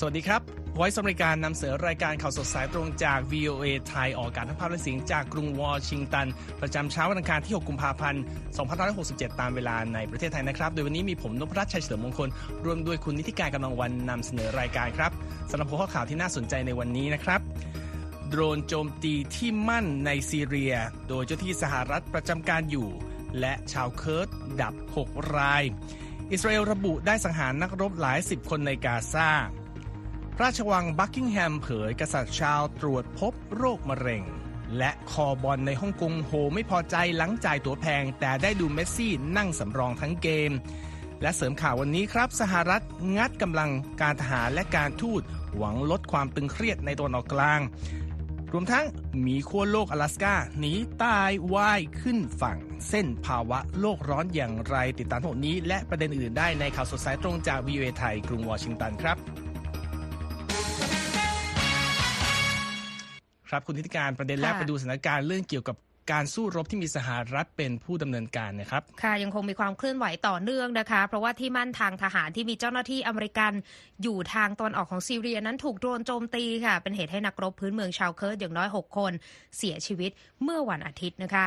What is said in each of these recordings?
สวัสดีครับไว้สำหรับการนำเสนอรายการข่าวสดสายตรงจาก VOA ไทยออกอากาศทั้งภาพและเสียงจากกรุงวอชิงตัน ประจำเช้าวันอังคารที่ 6 กุมภาพันธ์ 2567 ตามเวลาในประเทศไทยนะครับ โดยวันนี้มีผมนพรัตน์ชัยเฉลิมมงคล ร่วมด้วยคุณนิธิกาญจน์กำลังวังนำเสนอรายการครับสำหรับหัวข้อข่าวที่น่าสนใจในวันนี้นะครับโดรนโจมตีที่มั่นในซีเรีย โดยเจ้าหน้าที่สหรัฐประจำการอยู่ และชาวเคิร์ดดับ 6 ราย อิสราเอลระบุได้สังหารนักรบหลายสิบคนในกาซา ราชวังบักกิงแฮมเผยกษัตริย์ชาวตรวจพบโรคมะเร็ง และคอบอลในฮ่องกงโหไม่พอใจหลังจ่ายตั๋วแพง แต่ได้ดูเมสซี่นั่งสำรองทั้งเกม และเสริมข่าววันนี้ครับ สหรัฐงัดกำลังการทหารและการทูตหวังลดความตึงเครียดในตะวันออกกลาง รวมทั้งมีขั้วโลกอลาสกาหนีตายว่ายขึ้นฝั่ง เส้นภาวะโลกร้อนอย่างไรติดตามทั้งหมดนี้ และประเด็นอื่นได้ในข่าวสดสายตรงจากวีเอไทยกรุงวอชิงตันครับ ครับคุณธิติการประเด็นแรกค่ะไปดูสถานการณ์เรื่องเกี่ยวกับการสู้รบที่มีสหรัฐเป็นผู้ดำเนินการนะครับ ค่ะยังคงมีความเคลื่อนไหวต่อเนื่องนะคะ เพราะว่าที่มั่นทางทหารที่มีเจ้าหน้าที่อเมริกันอยู่ทางตอนออกของซีเรียนั้นถูกโดรนโจมตีค่ะ เป็นเหตุให้นักรบพื้นเมืองชาวเคิร์ดอย่างน้อย 6 คน เสียชีวิตเมื่อวันอาทิตย์นะคะ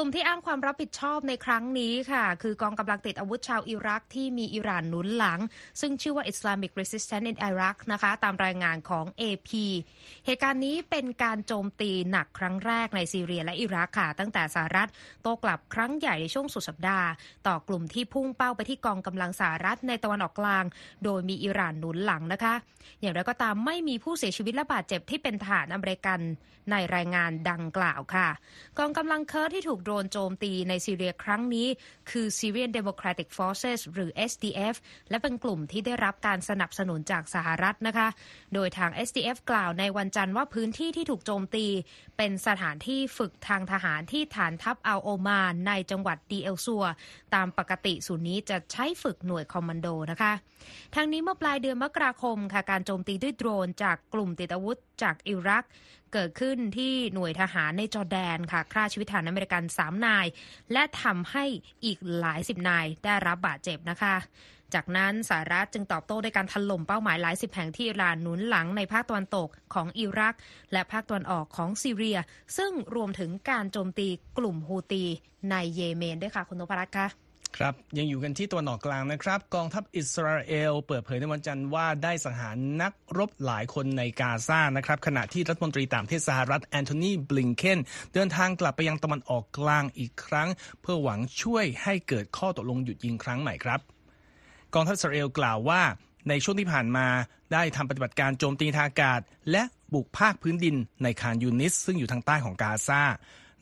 กลุ่มที่อ้างความรับผิดชอบในครั้งนี้ค่ะ คือกองกำลังติดอาวุธชาวอิรักที่มีอิหร่านหนุนหลัง ซึ่งชื่อว่า Islamic Resistance in Iraq นะคะ ตามรายงานของ AP เหตุการณ์นี้เป็นการโจมตีหนักครั้งแรกในซีเรียและอิรักค่ะ ตั้งแต่สหรัฐโต้กลับครั้งใหญ่ในช่วงสุดสัปดาห์ ต่อกลุ่มที่พุ่งเป้าไปที่กองกำลังสหรัฐในตะวันออกกลาง โดยมีอิหร่านหนุนหลังนะคะ อย่างไรก็ตามไม่มีผู้เสียชีวิตและบาดเจ็บที่เป็นทหารอเมริกันในรายงานดังกล่าวค่ะ กองกำลังเคิร์ดที่ถูกโดรนโจมตีในซีเรียครั้งนี้ คือ Syrian Democratic Forces หรือ SDF และเป็นกลุ่มที่ได้รับการสนับสนุนจากสหรัฐนะคะ โดยทาง SDF กล่าวในวันจันทร์ว่าพื้นที่ที่ถูกโจมตี เป็นสถานที่ฝึกทางทหารที่ฐานทัพอัลโอมาร์ในจังหวัดเดียร์เอลซอร์ ตามปกติศูนย์นี้จะใช้ฝึกหน่วยคอมมานโดนะคะทางนี้เมื่อปลายเดือนมกราคมค่ะการโจมตีด้วยโดรนจากกลุ่มติดอาวุธจากอิรักเกิดขึ้นที่หน่วยทหารในจอร์แดนค่ะฆ่าชีวิตทหารอเมริกัน 3 นาย และทำให้อีกหลายสิบนายได้รับบาดเจ็บนะคะ จากนั้นสหรัฐจึงตอบโต้ด้วยการถล่มเป้าหมายหลายสิบแห่งที่อิหร่านหนุนหลังในภาคตะวันตกของอิรัก และภาคตะวันออกของซีเรีย ซึ่งรวมถึงการโจมตีกลุ่มฮูตีในเยเมนด้วยค่ะคุณนพรัตน์คะ ครับยังอยู่กันที่ตะวันออกกลางนะครับ กองทัพอิสราเอล เปิดเผยในวันจันทร์ว่าได้สังหารนักรบหลายคนในกาซานะครับขณะที่รัฐมนตรีต่างประเทศสหรัฐแอนโทนีบลิงเคนเดินทางกลับไปยังตะวันออกกลางอีกครั้ง เพื่อหวังช่วยให้เกิดข้อตกลงหยุดยิงครั้งใหม่ครับ กองทัพอิสราเอลกล่าวว่าในช่วงที่ผ่านมาได้ทำปฏิบัติการโจมตีทางอากาศ และบุกภาคพื้นดินในคานยูนิส ซึ่งอยู่ทางใต้ของกาซา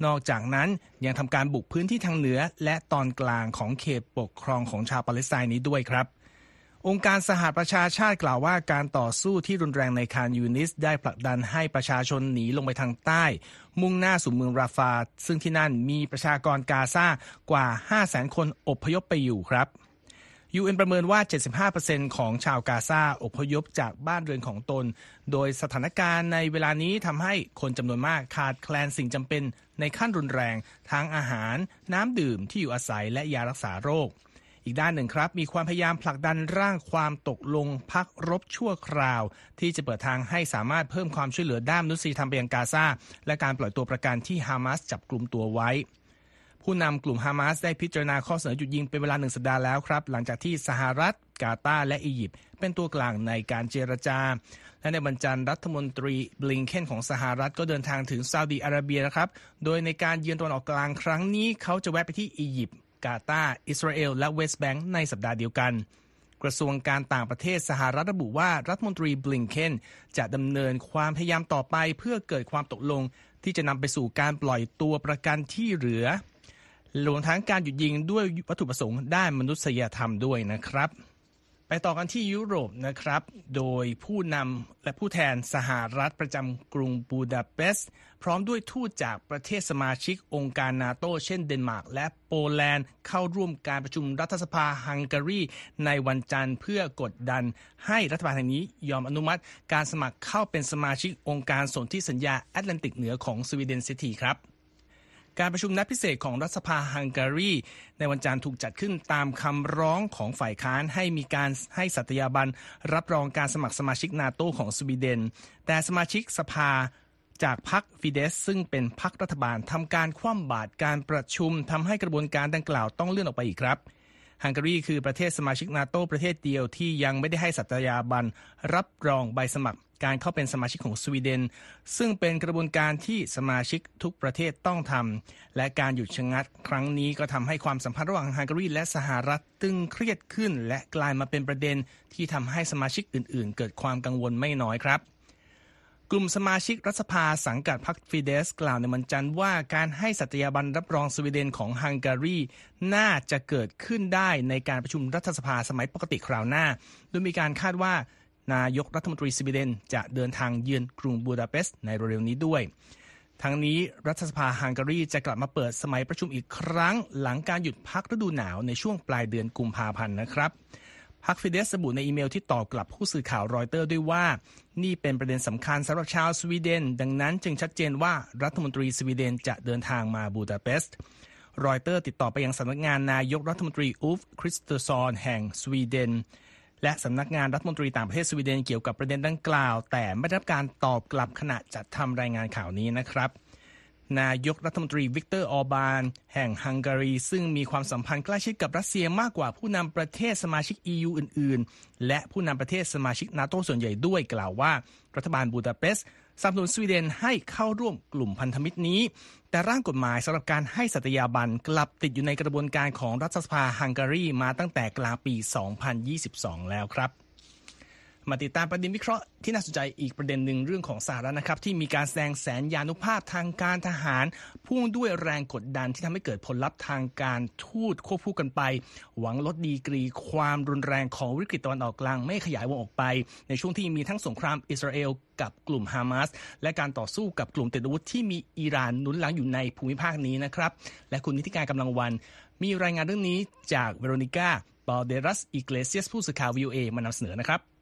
นอกจากนั้นยังทำการบุกพื้นที่ทางเหนือ และตอนกลางของเขตปกครองของชาวปาเลสไตน์นี้ด้วยครับ องค์การสหประชาชาติกล่าวว่าการต่อสู้ที่รุนแรงในคานยูนิส ได้ผลักดันให้ประชาชนหนีลงไปทางใต้ มุ่งหน้าสู่เมืองราฟา ซึ่งที่นั่นมีประชากรกาซากว่า 5 0 0 0 0 0 คนอพยพไปอยู่ครับ UN ประเมินว่า 75%ของชาวกาซาอพยพจากบ้านเรือนของตน โดยสถานการณ์ในเวลานี้ทำให้คนจำนวนมากขาดแคลนสิ่งจำเป็นในขั้นรุนแรงทั้งอาหาร น้ำดื่มที่อยู่อาศัยและยารักษาโรค อีกด้านหนึ่งครับ มีความพยายามผลักดันร่างความตกลงพักรบชั่วคราว ที่จะเปิดทางให้สามารถเพิ่มความช่วยเหลือด้านมนุษยธรรมไปยังกาซาและการปล่อยตัวประกันที่ฮามาสจับกลุ่มตัวไว้ ผู้นำกลุ่มฮามาสได้พิจารณาข้อเสนอหยุดยิงเป็นเวลาหนึ่งสัปดาห์แล้วครับ หลังจากที่สหรัฐกาตาร์และอียิปต์เป็นตัวกลางในการเจรจา และในบรรจันรัฐมนตรีบลิงเคนของสหรัฐก็เดินทางถึงซาอุดีอาระเบียนะครับ โดยในการเยือนตะวันออกกลางครั้งนี้เขาจะแวะไปที่อียิปต์กาตาร์อิสราเอลและเวสต์แบงก์ในสัปดาห์เดียวกัน กระทรวงการต่างประเทศสหรัฐระบุว่ารัฐมนตรีบลิงเคนจะดำเนินความพยายามต่อไปเพื่อเกิดความตกลงที่จะนำไปสู่การปล่อยตัวประกันที่เหลือ รวมทั้งการหยุดยิงด้วยวัตถุประสงค์ด้านมนุษยธรรมด้วยนะครับ ไปต่อกันที่ยุโรปนะครับ โดยผู้นำและผู้แทนสหรัฐประจำกรุงบูดาเปสต์พร้อมด้วยทูตจากประเทศสมาชิกองค์การนาโตเช่นเดนมาร์กและโปแลนด์เข้าร่วมการประชุมรัฐสภาฮังการีในวันจันทร์เพื่อกดดันให้รัฐบาลแห่งนี้ยอมอนุมัติ การสมัครเข้าเป็นสมาชิกองค์การสนธิสัญญาแอตแลนติกเหนือของสวีเดนเสียทีครับ การประชุมนัดพิเศษของรัฐสภาฮังการี ในวันจันทร์ถูกจัดขึ้นตามคำร้องของฝ่ายค้านให้มีการให้สัตยาบันรับรองการสมัครสมาชิกนาโตของสวีเดน แต่สมาชิกสภาจากพรรคฟิเดสซึ่งเป็นพรรครัฐบาลทำการคว่ำบาตรการประชุมทำให้กระบวนการดังกล่าวต้องเลื่อนออกไปอีกครับฮังการีคือประเทศสมาชิกนาโตประเทศเดียวที่ยังไม่ได้ให้สัตยาบันรับรองใบสมัคร การเข้าเป็นสมาชิกของสวีเดน ซึ่งเป็นกระบวนการที่สมาชิกทุกประเทศต้องทำและการหยุดชะงักครั้งนี้ก็ทำให้ความสัมพันธ์ระหว่างฮังการีและสหรัฐตึงเครียดขึ้น และกลายมาเป็นประเด็นที่ทำให้สมาชิกอื่น ๆ เกิดความกังวลไม่น้อยครับกลุ่มสมาชิกรัฐสภาสังกัดพรรคฟิเดสกล่าวในวันจันทร์ว่าการให้สัตยาบันรับรองสวีเดนของฮังการีน่าจะเกิดขึ้นได้ในการประชุมรัฐสภาสมัยปกติคราวหน้า โดยมีการคาดว่า นายกรัฐมนตรีสวีเดนจะเดินทางเยือนกรุงบูดาเปสต์ในเร็วๆนี้ด้วย ทั้งนี้รัฐสภาฮังการีจะกลับมาเปิดสมัยประชุมอีกครั้ง หลังการหยุดพักฤดูหนาวในช่วงปลายเดือนกุมภาพันธ์นะครับพรรคฟิเดสซ์ระบุในอีเมลที่ตอบกลับผู้สื่อข่าวรอยเตอร์ด้วยว่า นี่เป็นประเด็นสำคัญสำหรับชาวสวีเดน ดังนั้นจึงชัดเจนว่ารัฐมนตรีสวีเดนจะเดินทางมาบูดาเปสต์รอยเตอร์ติดต่อไปยังสำนักงานนายกรัฐมนตรีอูล์ฟคริสเตอร์ซอนแห่งสวีเดน และสำนักงานรัฐมนตรีต่างประเทศสวีเดนเกี่ยวกับประเด็นดังกล่าว แต่ไม่ได้รับการตอบกลับขณะจัดทำรายงานข่าวนี้นะครับ นายกรัฐมนตรีวิกเตอร์ออร์บานแห่งฮังการี ซึ่งมีความสัมพันธ์ใกล้ชิดกับรัสเซียมากกว่าผู้นำประเทศสมาชิก EU อื่น ๆ และผู้นำประเทศสมาชิกนาโตส่วนใหญ่ด้วยกล่าวว่า รัฐบาลบูดาเปสต์ สนับสนุนสวีเดนให้เข้าร่วมกลุ่มพันธมิตรนี้ แต่ร่างกฎหมายสำหรับการให้สัตยาบันกลับติดอยู่ในกระบวนการของรัฐสภาฮังการีมาตั้งแต่กลางปี 2022 แล้วครับ มาติดตามประเด็นวิเคราะห์ที่น่าสนใจอีกประเด็นหนึ่งเรื่องของสหรัฐนะครับที่มีการแสดงแสนยานุภาพทางการทหาร พุ่งด้วยแรงกดดันที่ทำให้เกิดผลลัพธ์ทางการทูตควบคู่กันไป หวังลดดีกรีความรุนแรงของวิกฤตตะวันออกกลางไม่ขยายวงออกไป ในช่วงที่มีทั้งสงครามอิสราเอลกับกลุ่มฮามาสและการต่อสู้กับกลุ่มติดอาวุธที่มีอิหร่านหนุนหลังอยู่ในภูมิภาคนี้นะครับและคุณนิติการกำลังวัน มีรายงานเรื่องนี้จากเวโรนิก้าบอลเดรัสอิเกเลเซียสผู้สื่อข่าววิวเอมานำเสนอนะครับ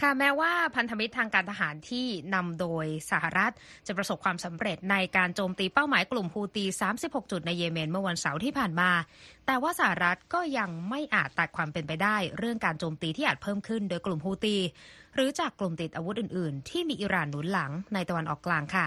ค่ะแม้ว่าพันธมิตรทางการทหารที่นำโดยสหรัฐ จะประสบความสำเร็จในการโจมตีเป้าหมายกลุ่มฮูตี 36 จุดในเยเมนเมื่อวันเสาร์ที่ผ่านมา แต่ว่าสหรัฐก็ยังไม่อาจตัดความเป็นไปได้ เรื่องการโจมตีที่อาจเพิ่มขึ้นโดยกลุ่มฮูตี หรือจากกลุ่มติดอาวุธอื่น ๆ ที่มีอิหร่านหนุนหลังในตะวันออกกลางค่ะ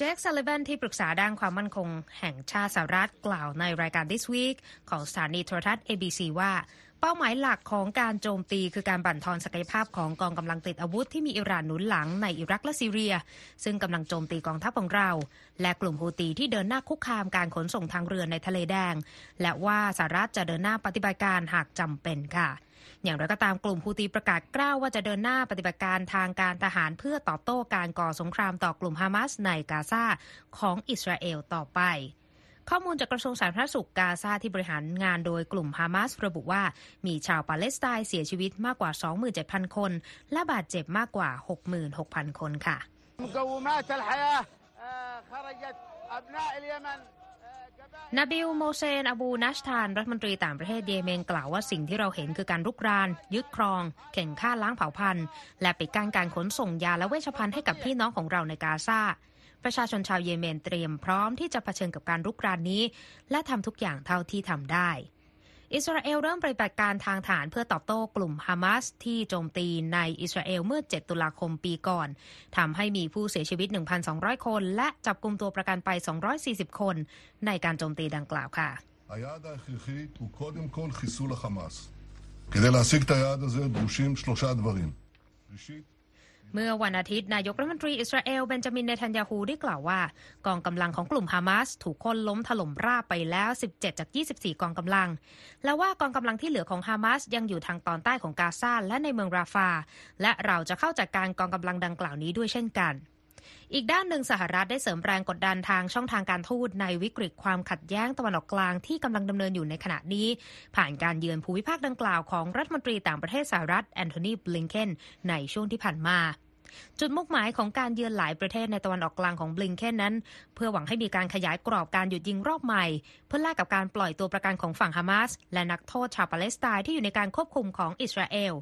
จคซัลลิวันที่ปรึกษาด้านความมั่นคงแห่งชาติสหรัฐกล่าวในรายการ This Week ของสถานีโทรทัศน์ ABC ว่าเป้าหมายหลักของการโจมตีคือการบั่นทอนศักยภาพของกองกำลังติดอาวุธที่มีอิหร่านหนุนหลังในอิรักและซีเรีย ซึ่งกำลังโจมตีกองทัพของเรา และกลุ่มฮูตีที่เดินหน้าคุกคามการขนส่งทางเรือในทะเลแดง และว่าสหรัฐจะเดินหน้าปฏิบัติการหากจำเป็นค่ะ อย่างไรก็ตามกลุ่มฮูตีประกาศกล้าวว่าจะเดินหน้าปฏิบัติการทางการทหารเพื่อตอบโต้การก่อสงครามต่อกลุ่มฮามาสในกาซาของอิสราเอลต่อไปข้อมูลจากกระทรวงสาธารณสุขกาซาที่บริหารงานโดยกลุ่มฮามาสระบุว่า มีชาวปาเลสไตน์เสียชีวิตมากกว่า 27,000 คน และบาดเจ็บมากกว่า 66,000 คนค่ะ นาบิลโมเซนอบูนัชทาน รัฐมนตรีต่างประเทศเยเมนกล่าวว่าสิ่งที่เราเห็นคือการรุกราน ยึดครอง และฆ่าล้างเผ่าพันธุ์ และปิดกั้นการขนส่งยาและเวชภัณฑ์ให้กับพี่น้องของเราในกาซาประชาชนชาวเยเมนเตรียมพร้อมที่จะเผชิญกับการรุกรานนี้ และทำทุกอย่างเท่าที่ทำได้ อิสราเอลเริ่มปฏิบัติการทางฐานเพื่อตอบโต้กลุ่มฮามาสที่โจมตีในอิสราเอลเมื่อ 7 ตุลาคมปีก่อน ทำให้มีผู้เสียชีวิต 1,200 คน และจับกลุ่มตัวประกันไป 240 คนในการโจมตีดังกล่าวค่ะ כדי להשיג את היעד הזה דרושים שלושה דברים. ראשית, เมื่อวันอาทิตย์นายกรัฐมนตรีอิสราเอลเบนจามินเนทันยาฮูได้กล่าวว่า กองกำลังของกลุ่มฮามาสถูกคนล้มถล่มราบไปแล้ว 17 จาก 24 กองกำลัง และว่ากองกำลังที่เหลือของฮามาสยังอยู่ทางตอนใต้ของกาซาและในเมืองราฟา และเราจะเข้าจัดการกองกำลังดังกล่าวนี้ด้วยเช่นกัน อีกด้านหนึ่งสหรัฐได้เสริมแรงกดดันทางช่องทางการทูตในวิกฤตความขัดแย้งตะวันออกกลางที่กำลังดำเนินอยู่ในขณะนี้ ผ่านการเยือนภูมิภาคดังกล่าวของรัฐมนตรีต่างประเทศสหรัฐแอนโทนีบลิงเคนในช่วงที่ผ่านมาจุดมุ่งหมายของการเยือนหลายประเทศในตะวันออกกลางของบลิงเคนนั้น เพื่อหวังให้มีการขยายกรอบการหยุดยิงรอบใหม่ เพื่อแลกกับการปล่อยตัวประกันของฝั่งฮามาส และนักโทษชาวปาเลสไตน์ที่อยู่ในการควบคุมของอิสราเอล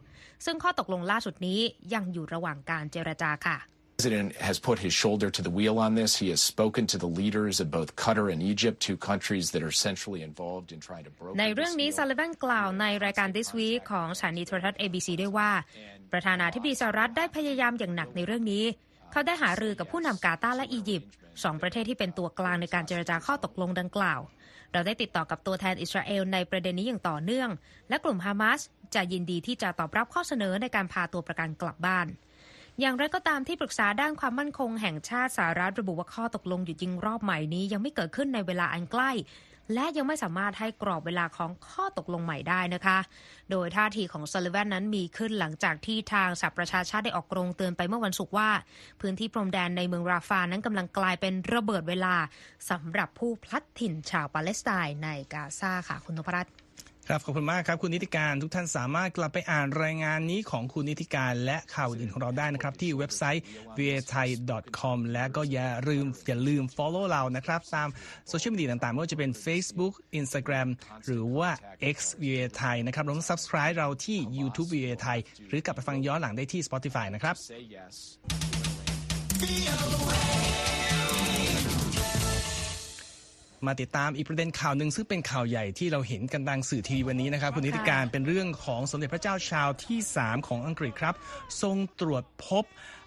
ซึ่งข้อตกลงล่าสุดนี้ยังอยู่ระหว่างการเจรจาค่ะ president has put his shoulder to the wheel on this. He has spoken to the leaders of both Qatar and Egypt, two countries that are centrally involved in trying to broker ในเรื่อง this นี้ deal. ซาลิวันกล่าวในรายการ This Week ของสถานีโทรทัศน์ ABC ด้วยว่า ประธานาธิบดีสหรัฐได้พยายามอย่างหนักในเรื่องนี้ เขาได้หารือกับผู้นำกาตาร์และอียิปต์สองประเทศที่เป็นตัวกลางในการเจรจาข้อตกลงดังกล่าว เราได้ติดต่อกับตัวแทนอิสราเอลในประเด็นนี้อย่างต่อเนื่อง และกลุ่มฮามาสจะยินดีที่จะตอบรับข้อเสนอในการพาตัวประกันกลับบ้าน อย่างไรก็ตามที่ปรึกษาด้านความมั่นคงแห่งชาติสหรัฐระบุว่าข้อตกลงหยุดยิงรอบใหม่นี้ยังไม่เกิดขึ้นในเวลาอันใกล้ และยังไม่สามารถให้กรอบเวลาของข้อตกลงใหม่ได้นะคะ โดยท่าทีของซัลลิแวนนั้นมีขึ้นหลังจากที่ทางสหประชาชาติได้ออกโรงเตือนไปเมื่อวันศุกร์ว่า พื้นที่พรมแดนในเมืองราฟานั้นกำลังกลายเป็นระเบิดเวลาสำหรับผู้พลัดถิ่นชาวปาเลสไตน์ในกาซาค่ะคุณนพรัตน์ ครับขอบคุณมากครับคุณนิติการทุกท่านสามารถกลับไปอ่านรายงานนี้ของคุณนิติการและข่าวอื่นของเราได้นะครับ ที่เว็บไซต์ v a t h a i com และก็อย่าลืมอย่าลืม follow เรานะครับ ตามโซเชียลมีเดียต่างๆไม่ว่าจะเป็น Facebook Instagram หรือว่า X v a t h a i นะครับรวมทั้ง subscribe เราที่ YouTube v a t h a i หรือกลับไปฟังย้อนหลังได้ที่ Spotify นะครับ มาติดตามอีกประเด็นข่าวหนึ่งซึ่งเป็นข่าวใหญ่ที่เราเห็นกันทางสื่อทีวีวันนี้นะครับคุณนิติการเป็นเรื่องของสมเด็จพระเจ้าชาวที่ 3 ของอังกฤษครับ ทรงตรวจพบ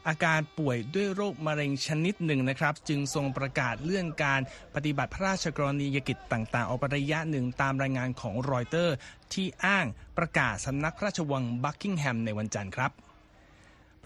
อาการป่วยด้วยโรคมะเร็งชนิดหนึ่งนะครับ จึงทรงประกาศเลื่อนการปฏิบัติพระราชกรณียกิจต่าง ๆ ออกไประยะหนึ่งตามรายงานของรอยเตอร์ ที่อ้างประกาศสำนักพระราชวังบักกิงแฮมในวันจันทร์ครับ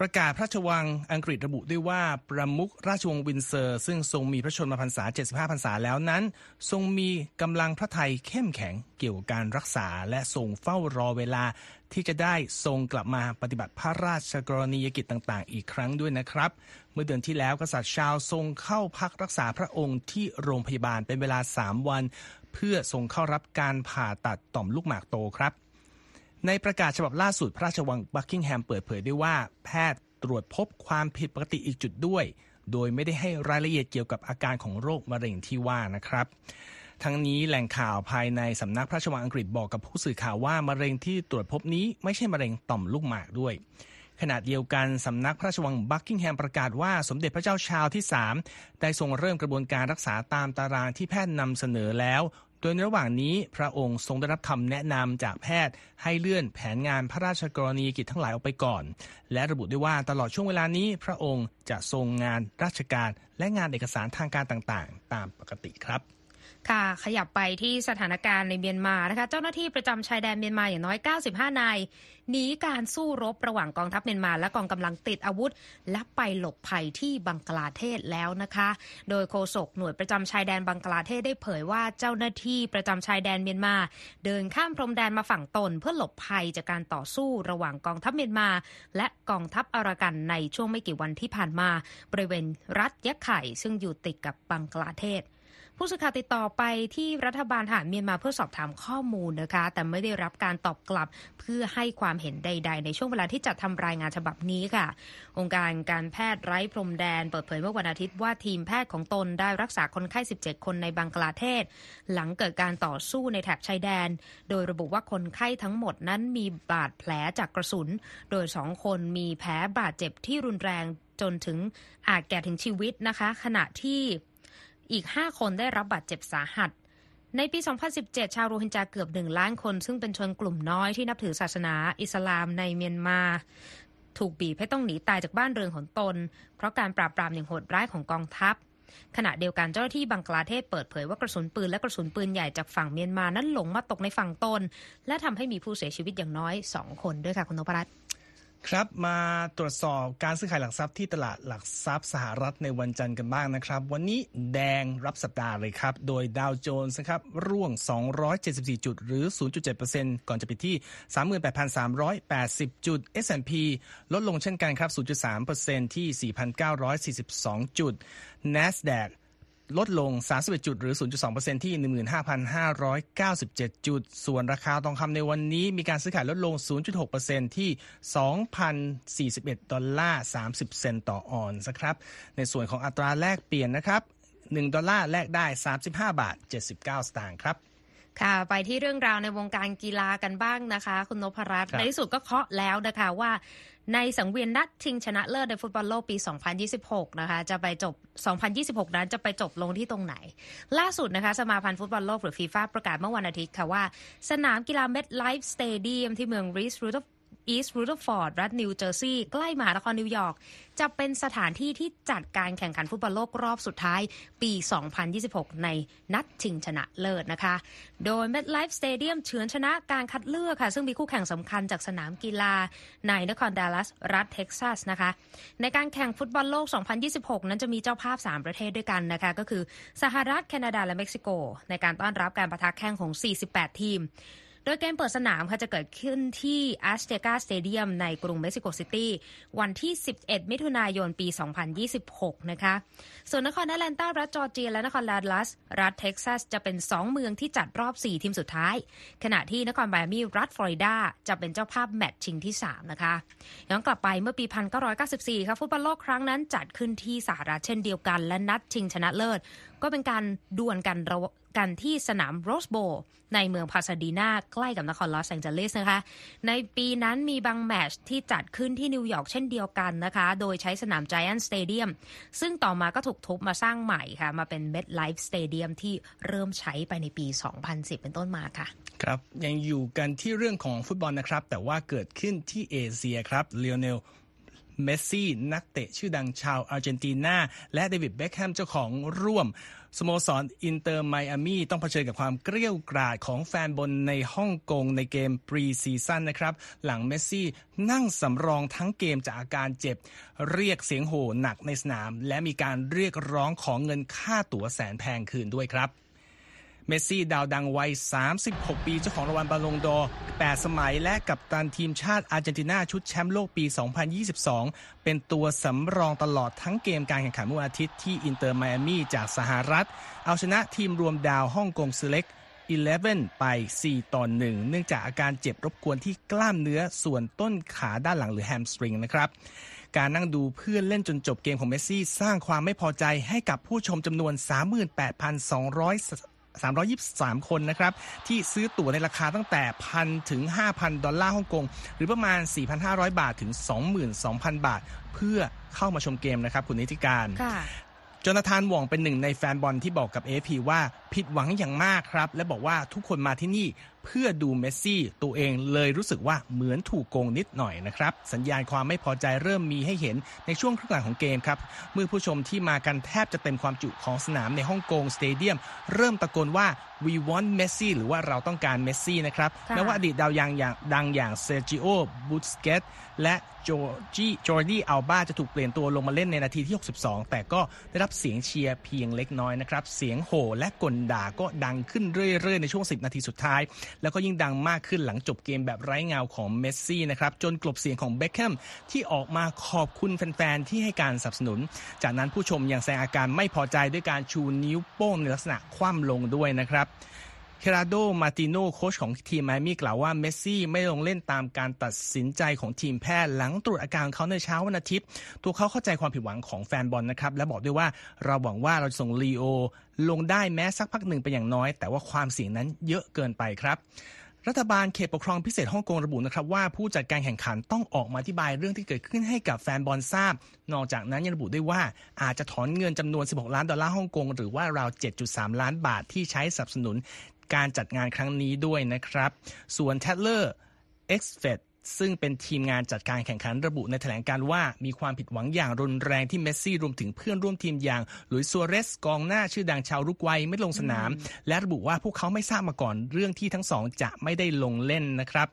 ประกาศพระราชวังอังกฤษระบุด้วยว่าประมุขราชวงศ์วินเซอร์ ซึ่งทรงมีพระชนมพรรษา 75 พรรษาแล้วนั้น ทรงมีกำลังพระทัยเข้มแข็งเกี่ยวกับการรักษาและทรงเฝ้ารอเวลา ที่จะได้ทรงกลับมาปฏิบัติพระราชกรณียกิจต่างๆ อีกครั้งด้วยนะครับ เมื่อเดือนที่แล้วกษัตริย์ชาวทรงเข้าพักรักษาพระองค์ที่โรงพยาบาลเป็นเวลา 3 วัน เพื่อทรงเข้ารับการผ่าตัดต่อมลูกหมากโตครับ ในประกาศฉบับล่าสุดพระราชวังบักกิงแฮมเปิดเผยด้วยว่า แพทย์ตรวจพบความผิดปกติอีกจุดด้วย โดยไม่ได้ให้รายละเอียดเกี่ยวกับอาการของโรคมะเร็งที่ว่านะครับ ทั้งนี้แหล่งข่าวภายในสำนักพระราชวังอังกฤษบอกกับผู้สื่อข่าวว่ามะเร็งที่ตรวจพบนี้ไม่ใช่มะเร็งต่อมลูกหมากด้วยขณะเดียวกันสำนักพระราชวังบักกิงแฮมประกาศว่าสมเด็จพระเจ้าชาวที่ 3 ได้ทรงเริ่มกระบวนการรักษาตามตารางที่แพทย์นำเสนอแล้ว โดยในระหว่างนี้พระองค์ทรงได้รับคำแนะนำจากแพทย์ให้เลื่อนแผนงานพระราชกรณียกิจทั้งหลายออกไปก่อน และระบุด้วยว่าตลอดช่วงเวลานี้พระองค์จะทรงงานราชการและงานเอกสารทางการต่างๆ ตามปกติครับ ค่ะขยับไปที่สถานการณ์ในเมียนมานะคะ เจ้าหน้าที่ประจำชายแดนเมียนมาอย่างน้อย 95 นายหนีการสู้รบระหว่างกองทัพเมียนมา และกองกำลังติดอาวุธ และไปหลบภัยที่บังกลาเทศแล้วนะคะ โดยโฆษกหน่วยประจำชายแดนบังกลาเทศได้เผยว่าเจ้าหน้าที่ประจำชายแดนเมียนมา เดินข้ามพรมแดนมาฝั่งตน เพื่อหลบภัยจากการต่อสู้ระหว่างกองทัพเมียนมา และกองทัพอารากันในช่วงไม่กี่วันที่ผ่านมา บริเวณรัฐยะไข่ซึ่งอยู่ติดกับบังกลาเทศ ผู้สื่อข่าวติดต่อไปที่รัฐบาลทหารเมียนมาเพื่อสอบถามข้อมูลนะคะ แต่ไม่ได้รับการตอบกลับเพื่อให้ความเห็นใด ๆ ในช่วงเวลาที่จัดทำรายงานฉบับนี้ค่ะ องค์การการแพทย์ไร้พรมแดน เปิดเผยเมื่อวันอาทิตย์ว่าทีมแพทย์ของตนได้รักษาคนไข้ 17 คนในบังกลาเทศ หลังเกิดการต่อสู้ในแถบชายแดน โดยระบุว่าคนไข้ทั้งหมดนั้นมีบาดแผลจากกระสุน โดยสองคนมีแผลบาดเจ็บที่รุนแรงจนถึงอาจแก่ถึงชีวิตนะคะ ขณะที่ อีก 5 คนได้รับบาดเจ็บสาหัส ในปี 2017 ชาวโรฮิงญาเกือบ 1 ล้านคน ซึ่งเป็นชนกลุ่มน้อยที่นับถือศาสนาอิสลามในเมียนมา ถูกบีบให้ต้องหนีตายจากบ้านเรือนของตน เพราะการปราบปรามอย่างโหดร้ายของกองทัพขณะเดียวกันเจ้าหน้าที่บังกลาเทศเปิดเผยว่ากระสุนปืนและกระสุนปืนใหญ่จากฝั่งเมียนมานั้นหลงมาตกในฝั่งตน และทำให้มีผู้เสียชีวิตอย่างน้อย 2 คนด้วยค่ะคุณนพรัตน์ ครับมาตรวจสอบการซื้อขายหลักทรัพย์ที่ตลาดหลักทรัพย์สหรัฐในวันจันทร์กันบ้างนะครับ วันนี้แดงรับสัปดาห์เลยครับ โดยดาวโจนส์นะครับร่วง 274 จุดหรือ 0.7%ก่อนจะปิดที่ 38,380 จุด S&P ลดลงเช่นกันครับ 0.3%ที่ 4,942 จุด NASDAQ ลดลง 31 จุด หรือ 0.2%ที่ 15,597 จุด ส่วนราคาทองคำในวันนี้มีการซื้อขายลดลง 0.6%ที่ 2,041 ดอลลาร์ 30 เซนต์ต่อออนซ์ครับ ในส่วนของอัตราแลกเปลี่ยนนะครับ 1 ดอลลาร์แลกได้ 35 บาท 79 สตางค์ครับ ค่ะ ไปที่เรื่องราวในวงการกีฬากันบ้างนะคะ คุณนพรัตน์ครับในที่สุดก็เคาะแล้วนะคะว่าในสังเวียนนัดชิงชนะเลิศในฟุตบอลโลกปี 2026 นะคะ จะไปจบ 2026 นั้นจะไปจบลงที่ตรงไหน ล่าสุดนะคะ สมาพันธ์ฟุตบอลโลกหรือฟีฟ่าประกาศเมื่อวันอาทิตย์ค่ะว่า สนามกีฬา MetLife Stadium ที่เมืองรีสรูด อีสต์รูดฟอร์ดรัฐนิวเจอร์ซีย์ใกล้มหานครนิวยอร์กจะเป็นสถานที่ที่จัดการแข่งขันฟุตบอลโลกรอบสุดท้ายปี 2026 ในนัดชิงชนะเลิศนะคะ โดย MetLife Stadium เฉือนชนะการคัดเลือกค่ะ ซึ่งมีคู่แข่งสำคัญจากสนามกีฬาในนครดัลลัสรัฐเท็กซัสนะคะ ในการแข่งฟุตบอลโลก 2026 นั้นจะมีเจ้าภาพ 3 ประเทศด้วยกันนะคะ ก็คือสหรัฐแคนาดาและเม็กซิโก ในการต้อนรับการปะทะแข่งของ 48 ทีม โดยเกมเปิดสนามค่ะจะเกิดขึ้นที่ a z t e c a Stadium ในกรุงเม็กซิโกซิตี้วันที่ 11 มิถุนายนปี 2026 นะคะ ส่วนนครแอตแลนตารัฐจอร์เจียและนครดัลลัส รัฐเท็กซัสจะเป็น 2 เมืองที่จัดรอบ 4 ทีมสุดท้าย ขณะที่นครไมอามีรัฐฟลอริดาจะเป็นเจ้าภาพแมตช์ชิงที่ 3 นะคะ ย้อนกลับไปเมื่อปี 1994 ค่ะฟุตบอลโลกครั้งนั้นจัดขึ้นที่สหรัฐเช่นเดียวกัน และนัดชิงชนะเลิศ ก็เป็นการดวลกันระหว่าง กันที่สนามโรสโบว์ลในเมืองพาซาดีนาใกล้กับนครลอสแองเจลิสนะคะ ในปีนั้นมีบางแมตช์ที่จัดขึ้นที่นิวยอร์กเช่นเดียวกันนะคะ โดยใช้สนาม Giant Stadium ซึ่งต่อมาก็ถูกทุบมาสร้างใหม่ค่ะ มาเป็น MetLife Stadium ที่เริ่มใช้ไปในปี 2010 เป็นต้นมาค่ะ ครับยังอยู่กันที่เรื่องของฟุตบอลนะครับ แต่ว่าเกิดขึ้นที่เอเชียครับเลโอเนลเมสซี่ นักเตะชื่อดังชาวอาร์เจนตินาและเดวิดเบคแฮมเจ้าของร่วม สโมสรอินเตอร์ไมอามี่ต้องเผชิญกับความเกรี้ยวกราดของแฟนบอลในฮ่องกงในเกม pre-season นะครับ หลังเมสซี่นั่งสำรองทั้งเกมจากอาการเจ็บ เรียกเสียงโห่หนักในสนาม และมีการเรียกร้องของเงินค่าตั๋วแสนแพงคืนด้วยครับ เมสซี่ดาวดังวัย 36 ปีเจ้าของรางวัลบาลงดอร์8สมัยและกัปตันทีมชาติอาร์เจนตินาชุดแชมป์โลกปี 2022 เป็นตัวสำรองตลอดทั้งเกมการแข่งขันเมื่อวันอาทิตย์ที่อินเตอร์ไมอามีจากสหรัฐ เอาชนะทีมรวมดาวฮ่องกง Select 11 ไป 4 ต่อ 1 เนื่องจากอาการเจ็บรบกวนที่กล้ามเนื้อส่วนต้นขาด้านหลังหรือ hamstring นะครับ การนั่งดูเพื่อนเล่นจนจบเกมของเมสซี่ สร้างความไม่พอใจให้กับผู้ชมจำนวน 38,200 323 คนนะครับที่ซื้อตั๋วในราคาตั้งแต่1,000ถึง 5,000 ดอลลาร์ฮ่องกงหรือประมาณ 4,500 บาทถึง 22,000 บาท เพื่อเข้ามาชมเกมนะครับคุณนิติการค่ะจนาธานหว่องเป็นหนึ่งในแฟนบอลที่บอกกับ AFP ว่าผิดหวังอย่างมากครับ และบอกว่าทุกคนมาที่นี่ เพื่อดูเมสซี่ตัวเองเลยรู้สึกว่าเหมือนถูกโกงนิดหน่อยนะครับ สัญญาณความไม่พอใจเริ่มมีให้เห็นในช่วงครึ่งหลังของเกมครับ เมื่อผู้ชมที่มากันแทบจะเต็มความจุของสนามในฮ่องกงสเตเดียมเริ่มตะโกนว่า we want Messi หรือว่าเราต้องการเมสซี่นะครับค่ะแม้ว่าอดีตดาวยังอย่างดังอย่างเซอร์จิโอบูสเกตและโจจีจอร์ดี้อัลบาจะถูกเปลี่ยนตัวลงมาเล่นในนาทีที่ 62 แต่ก็ได้รับเสียงเชียร์เพียงเล็กน้อยนะครับ เสียงโห่และก่นด่าก็ดังขึ้นเรื่อยๆ ในช่วง 10 นาทีสุดท้ายแล้วก็ยิ่งดังมากขึ้นหลังจบเกมแบบไร้เงาของเมสซี่นะครับจนกลบเสียงของเบคแฮมที่ออกมาขอบคุณแฟนๆที่ให้การสนับสนุน จากนั้นผู้ชมยังแสดงอาการไม่พอใจด้วยการชูนิ้วโป้งในลักษณะคว่ำลงด้วยนะครับ เคราโด มาติโนโค้ชของทีมไมอามี่กล่าวว่าเมสซี่ไม่ลงเล่นตามการตัดสินใจของทีมแพทย์หลังตรวจอาการเขาในเช้าวันอาทิตย์ ตัวเขาเข้าใจความผิดหวังของแฟนบอลนะครับ และบอกด้วยว่าเราหวังว่าเราจะส่งลีโอ ลงได้แม้สักพักหนึ่งเป็นอย่างน้อย แต่ว่าความเสี่ยงนั้นเยอะเกินไปครับรัฐบาลเขตปกครองพิเศษฮ่องกงระบุนะครับว่าผู้จัดการแข่งขันต้องออกมาอธิบายเรื่องที่เกิดขึ้นให้กับแฟนบอลทราบ นอกจากนั้นยังระบุด้วยว่าอาจจะถอนเงินจำนวน 16 ล้านดอลลาร์ฮ่องกงหรือว่าราว 7.3 ล้านบาทที่ใช้สนับสนุน การจัดงานครั้งนี้ด้วยนะครับ ส่วน Tatler XFEST ซึ่งเป็นทีมงานจัดการแข่งขันระบุในแถลงการณ์ว่ามีความผิดหวังอย่างรุนแรงที่เมสซี่รวมถึงเพื่อนร่วมทีมอย่างหลุยส์ซัวเรสกองหน้าชื่อดังชาวอุรุกวัยไม่ลงสนาม และระบุว่าพวกเขาไม่ทราบมาก่อนเรื่องที่ทั้งสองจะไม่ได้ลงเล่นนะครับ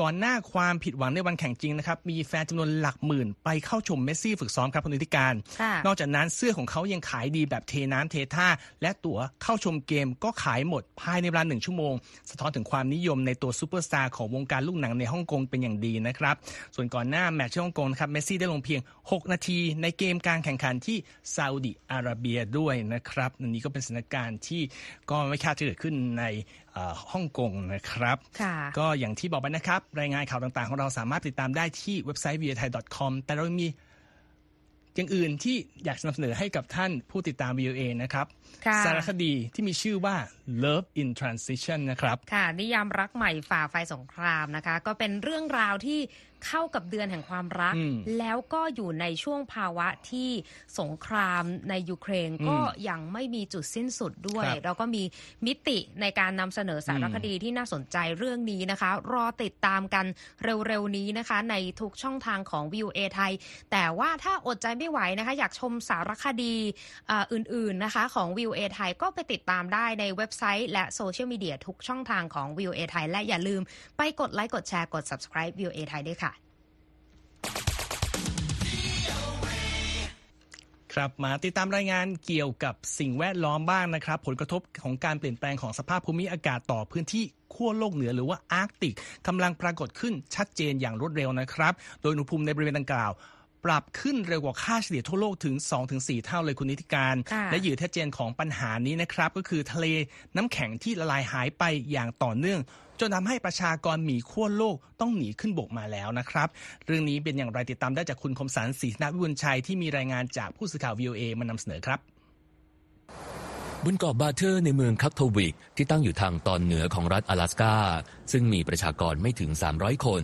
ก่อนหน้าความผิดหวังในวันแข่งจริงนะครับมีแฟนจำนวนหลักหมื่นไปเข้าชมเมสซี่ฝึกซ้อมครับคุณนิติการค่ะนอกจากนั้นเสื้อของเขายังขายดีแบบเทน้ำเทท่า และตั๋วเข้าชมเกมก็ขายหมดภายในเวลาหนึ่งชั่วโมง สะท้อนถึงความนิยมในตัวซูเปอร์สตาร์ของวงการลูกหนังในฮ่องกงเป็นอย่างอย่างดีนะครับ ส่วนก่อนหน้าแมตช์ที่ฮ่องกงนะครับเมสซี่ได้ลงเพียง 6 นาทีในเกมการแข่งขันที่ซาอุดิอาระเบียด้วยนะครับอันนี้ก็เป็นสถานการณ์ที่ก็ไม่คาดจะเกิดขึ้นในฮ่องกงนะครับ ก็อย่างที่บอกไปนะครับ รายงานข่าวต่างๆ ของเราสามารถติดตามได้ที่เว็บไซต์ v i a t h a i com แต่เรามี อย่างอื่นที่อยากนำเสนอให้กับท่านผู้ติดตาม VOA นะครับ สารคดีที่มีชื่อว่า Love in Transition นะครับ ค่ะ นิยามรักใหม่ฝ่าไฟสงครามนะคะ ก็เป็นเรื่องราวที่ เข้ากับเดือนแห่งความรัก แล้วก็อยู่ในช่วงภาวะที่สงครามในยูเครนก็ยังไม่มีจุดสิ้นสุดด้วย เราก็มีมิติในการนำเสนอสารคดีที่น่าสนใจเรื่องนี้นะคะ รอติดตามกันเร็วๆนี้นะคะ ในทุกช่องทางของวิวเอไทย แต่ว่าถ้าอดใจไม่ไหวนะคะ อยากชมสารคดีอื่นๆนะคะของวิวเอไทยก็ไปติดตามได้ในเว็บไซต์ และโซเชียลมีเดียทุกช่องทางของวิวเอไทยและอย่าลืมไปกดไลค์กดแชร์กด subscribe วิวเอไทยด้วยค่ะ ครับมาติดตามรายงานเกี่ยวกับสิ่งแวดล้อมบ้างนะครับ ผลกระทบของการเปลี่ยนแปลงของสภาพภูมิอากาศต่อพื้นที่ขั้วโลกเหนือหรือว่าอาร์กติกกำลังปรากฏขึ้นชัดเจนอย่างรวดเร็วนะครับ โดยอุณหภูมิในบริเวณดังกล่าว ปรับขึ้นเร็วกว่าค่าเฉลี่ยทั่วโลกถึง 2-4 เท่าเลยคุณนิติการ และเหยื่อแท้เจนของปัญหานี้นะครับ ก็คือทะเลน้ำแข็งที่ละลายหายไปอย่างต่อเนื่อง จนทำให้ประชากรหมีขั้วโลกต้องหนีขึ้นบกมาแล้วนะครับ เรื่องนี้เป็นอย่างไรติดตามได้จากคุณคมสันศรีนวิบุญชัยที่มีรายงานจากผู้สื่อข่าว VOA มานำเสนอครับบนเกาะบาเทอร์ในเมืองคักโทวิกที่ตั้งอยู่ทางตอนเหนือของรัฐอะแลสกาซึ่งมีประชากรไม่ถึง 300 คน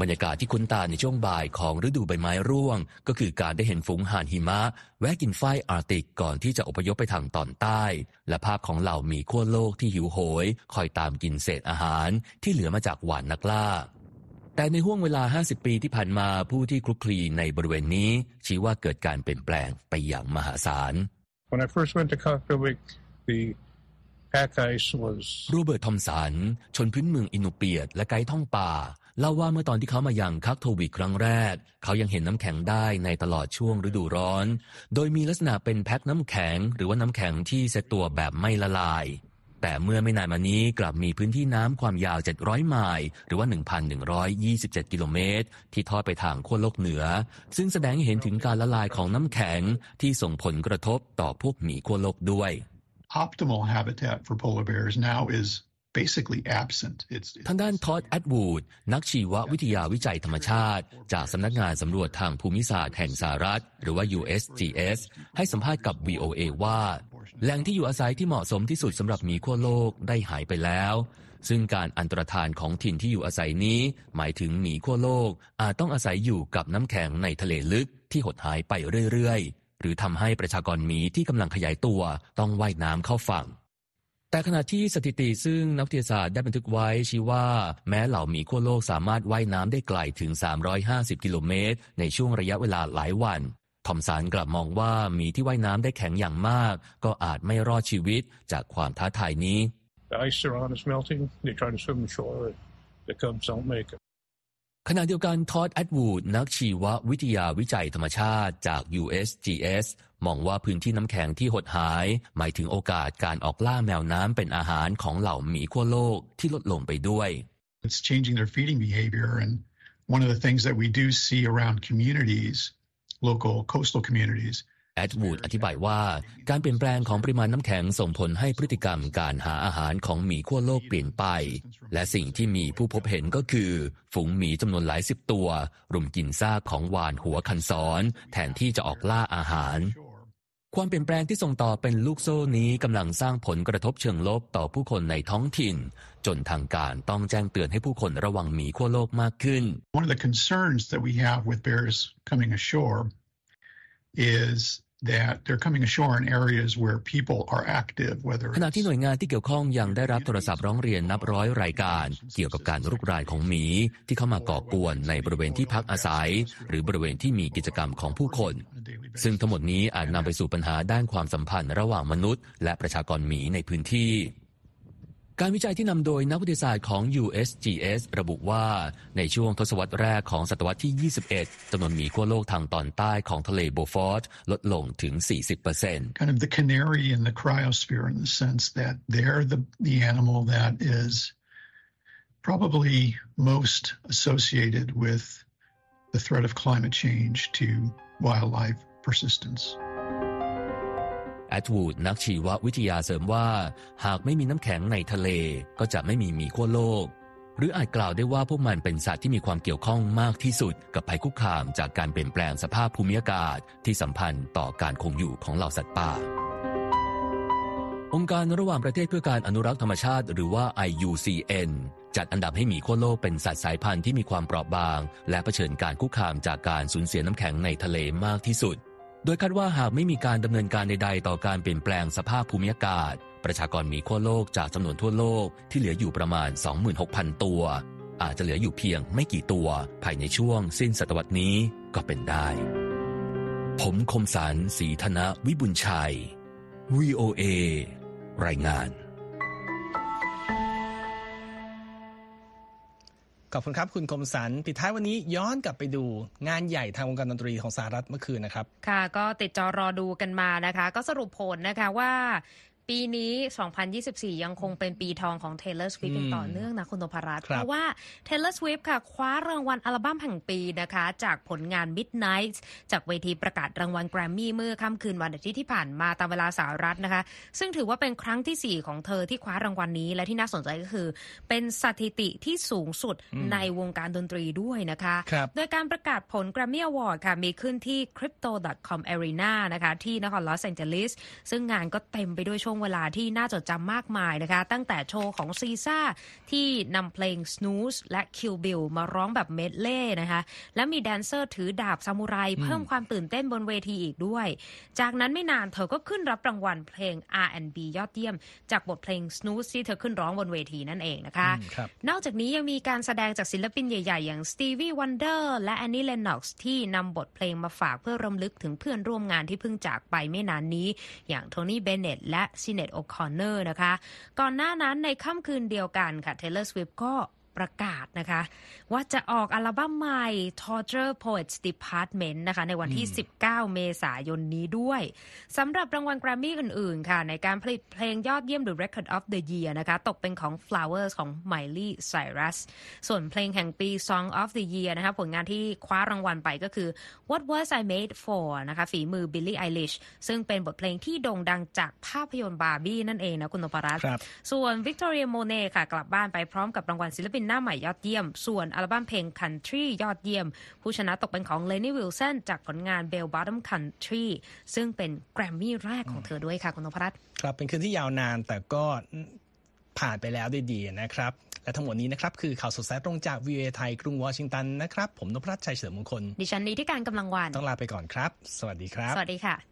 บรรยากาศที่คุ้นตาในช่วงบ่ายของฤดูใบไม้ร่วง ก็คือการได้เห็นฝูงห่านหิมะ แวะกินฝ้ายอาร์ติกก่อนที่จะอพยพไปทางตอนใต้ และภาพของเหล่าหมีขั้วโลกที่หิวโหย คอยตามกินเศษอาหาร ที่เหลือมาจากหวานนักล่าแต่ในห่วงเวลา 50 ปีที่ผ่านมาผู้ที่คลุกคลีในบริเวณนี้ ชี้ว่าเกิดการเปลี่ยนแปลงไปอย่างมหาศาล When I first went to Cockpit, the pack ice was โรเบิร์ตทอมสัน ชนพื้นเมืองอินูเปียดและไกด์ท่องป่า เล่าว่าเมื่อตอนที่เขามาอยังคักโทวิครั้งแรก เขายังเห็นน้ำแข็งได้ในตลอดช่วงฤดูร้อน โดยมีลักษณะเป็นแพ็คน้ำแข็ง หรือว่าน้ำแข็งที่เซตตัวแบบไม่ละลาย แต่เมื่อไม่นานมานี้กลับมีพื้นที่น้ำความยาว 700 ไมล์หรือว่า 1,127 กิโลเมตร ที่ทอดไปทางขั้วโลกเหนือ ซึ่งแสดงให้เห็นถึงการละลายของน้ำแข็งที่ส่งผลกระทบต่อพวกหมีขั้วโลกด้วย Optimal habitat for polar bears now is basically absent. It's, ทางด้านทอดแอดวูดนักชีววิทยาวิจัยธรรมชาติ จากสำนักงานสำรวจทางภูมิศาสตร์แห่งสหรัฐ หรือว่า USGS ให้สัมภาษณ์กับ VOA ว่า แหล่งที่อยู่อาศัยที่เหมาะสมที่สุดสำหรับหมีขั้วโลกได้หายไปแล้ว ซึ่งการอันตรธานของถิ่นที่อยู่อาศัยนี้ หมายถึงหมีขั้วโลก อาจต้องอาศัยอยู่กับน้ำแข็งในทะเลลึกที่หดหายไปเรื่อยๆ หรือทำให้ประชากรหมีที่กำลังขยายตัวต้องว่ายน้ำเข้าฝั่ง แต่ขณะที่สถิติซึ่งนักวิทยาศาสตร์ได้บันทึกไว้ชี้ว่าแม้เหล่าหมีขั้วโลกสามารถว่ายน้ำได้ไกลถึง 350 กิโลเมตร ในช่วงระยะเวลาหลายวันทอมสันกลับมองว่าหมีที่ว่ายน้ำได้แข็งอย่างมาก ก็อาจไม่รอดชีวิตจากความท้าทายนี้ The ice around is melting. They try to swim ashore. The cubs don't make it. ขณะเดียวกันทอดแอดวูดนักชีววิทยาวิจัยธรรมชาติจาก USGS มองว่าพื้นที่น้ำแข็งที่หดหาย หมายถึงโอกาสการออกล่าแมวน้ำเป็นอาหารของเหล่าหมีขั้วโลกที่ลดลงไปด้วย It's changing their feeding behavior and one of the things that we do see around communities local coastal communities แอดวูดอธิบายว่า การเปลี่ยนแปลงของปริมาณน้ำแข็งส่งผลให้พฤติกรรมการหาอาหารของหมีขั้วโลกเปลี่ยนไป และสิ่งที่มีผู้พบเห็นก็คือ ฝูงหมีจำนวนหลายสิบตัว รุมกินซากของวานหัวคันซ้อน แทนที่จะออกล่าอาหาร ความเปลี่ยนแปลงที่ส่งต่อเป็นลูกโซ่นี้กำลังสร้างผลกระทบเชิงลบต่อผู้คนในท้องถิ่น จนทางการต้องแจ้งเตือนให้ผู้คนระวังหมีขั้วโลกมากขึ้น One of the concerns that we have with bears coming ashore is that they're coming ashore in areas where people are active, whether ขณะที่หน่วยงานที่เกี่ยวข้องยังได้รับโทรศัพท์ร้องเรียนนับร้อยรายการ เกี่ยวกับการรุกรานของหมี ที่เข้ามาก่อกวนในบริเวณที่พักอาศัย หรือบริเวณที่มีกิจกรรมของผู้คน ซึ่งทั้งหมดนี้อาจนำไปสู่ปัญหาด้านความสัมพันธ์ระหว่างมนุษย์ และประชากรหมีในพื้นที่ การวิจัยที่นำโดยนักวิทยาศาสตร์ของ USGS ระบุว่าในช่วงทศวรรษแรกของศตวรรษที่ 21จำนวนหมีขั้วโลกทางตอนใต้ของทะเลโบฟอร์ตลดลงถึง 40% kind of the canary in the cryosphere in the sense that they're the the animal that is probably most associated with the threat of climate change to wildlife persistence. แอดวูดนักชีววิทยาเสริมว่า หากไม่มีน้ำแข็งในทะเลก็จะไม่มีหมีขั้วโลก หรืออาจกล่าวได้ว่าพวกมันเป็นสัตว์ที่มีความเกี่ยวข้องมากที่สุด กับภัยคุกคามจากการเปลี่ยนแปลงสภาพภูมิอากาศที่สัมพันธ์ต่อการคงอยู่ของเหล่าสัตว์ป่าองค์การระหว่างประเทศเพื่อการอนุรักษ์ธรรมชาติหรือว่า IUCN จัดอันดับให้หมีขั้วโลกเป็นสัตว์สายพันธุ์ที่มีความเปราะบาง และเผชิญการคุกคามจากการสูญเสียน้ำแข็งในทะเลมากที่สุด โดยคาดว่าหากไม่มีการดำเนินการใดๆ ต่อการเปลี่ยนแปลงสภาพภูมิอากาศ ประชากรหมีขั้วโลกจากจำนวนทั่วโลกที่เหลืออยู่ประมาณ 26,000 ตัว อาจจะเหลืออยู่เพียงไม่กี่ตัว ภายในช่วงสิ้นศตวรรษนี้ก็เป็นได้ ผมคมสารสีธนวิบุญชัย VOA รายงาน ขอบคุณครับ คุณคมสันปิดท้ายวันนี้ย้อนกลับไปดูงานใหญ่ทางวงการดนตรีของสหรัฐเมื่อคืนนะครับ ค่ะ ก็ติดจอรอดูกันมานะคะ ก็สรุปผลนะคะว่า ปีนี้ 2024 ยังคงเป็นปีทองของ Taylor Swift อย่างต่อเนื่องนะคุณนพรัตน์ครับเพราะว่า Taylor Swift ค่ะ คว้ารางวัลอัลบั้มแห่งปีนะคะ จากผลงาน Midnight จากเวทีประกาศรางวัลแกรมมี่เมื่อค่ำคืนวันอาทิตย์ที่ผ่านมาตามเวลาสหรัฐนะคะ ซึ่งถือว่าเป็นครั้งทีสี่4 ของเธอที่คว้ารางวัลนี้ และที่น่าสนใจก็คือ เป็นสถิติที่สูงสุดในวงการดนตรีด้วยนะคะครับโดยการประกาศผล Grammy Award ค่ะมีขึ้นที่ crypto.com arena นะคะที่นครลอสแองเจลิสซึ่งงานก็เต็มไปด้วยช่วงเวลาที่น่าจดจำมากมายนะคะ ตั้งแต่โชว์ของซีซ่าที่นำเพลง Snooze และ Kill Bill มาร้องแบบเมดเล่นะคะ และมีแดนเซอร์ถือดาบซามูไรเพิ่มความตื่นเต้นบนเวทีอีกด้วย จากนั้นไม่นานเธอก็ขึ้นรับรางวัลเพลง R&B ยอดเยี่ยม จากบทเพลง Snooze ที่เธอขึ้นร้องบนเวทีนั่นเองนะคะอืมครับนอกจากนี้ยังมีการแสดงจากศิลปินใหญ่ ๆ อย่าง Stevie Wonder และ Annie Lennox ที่นำบทเพลงมาฝากเพื่อรำลึกถึงเพื่อนร่วมงานที่เพิ่งจากไปไม่นานนี้ อย่างโทนี่เบเน t และชินเนตโอคอนเนอร์นะคะ ก่อนหน้านั้นในค่ำคืนเดียวกันค่ะ Taylor Swift ก็ ประกาศนะคะ ว่าจะออกอัลบั้มใหม่ Torture Poets Department นะคะในวันที่ 19 เมษายนนี้ด้วยสำหรับรางวัลแกรมมี่อื่นๆ ค่ะ ในการผลิตเพลงยอดเยี่ยมหรือ Record of the Year นะคะตกเป็นของ Flowers ของ Miley Cyrus ส่วนเพลงแห่งปี Song of the Year นะคะผลงานที่คว้ารางวัลไปก็คือ What Was I Made For นะคะฝีมือ Billie Eilish ซึ่งเป็นบทเพลงที่โด่งดังจากภาพยนตร์บาร์บี้นั่นเองนะคุณนพรัตน์ครับส่วน Victoria Monet ค่ะกลับบ้านไปพร้อมกับรางวัลศิลปินหน้าใหม่ยอดเยี่ยม ส่วนอัลบั้มเพลง Country ยอดเยี่ยม ผู้ชนะตกเป็นของ Lenny Wilson จากผลงาน Bell Bottom Country ซึ่งเป็นแกรมมี่แรกของเธอด้วยค่ะคุณนพรัตน์ครับเป็นคืนที่ยาวนานแต่ก็ผ่านไปแล้วด้วยดีนะครับ และทั้งหมดนี้นะครับ คือข่าวสดสายตรงจาก VOA ไทยกรุงวอชิงตันนะครับ ผมนพรัตน์ชัยเฉลิมมงคล ดิฉันนี้ที่การกำลังวันต้องลาไปก่อนครับ สวัสดีครับ สวัสดีค่ะ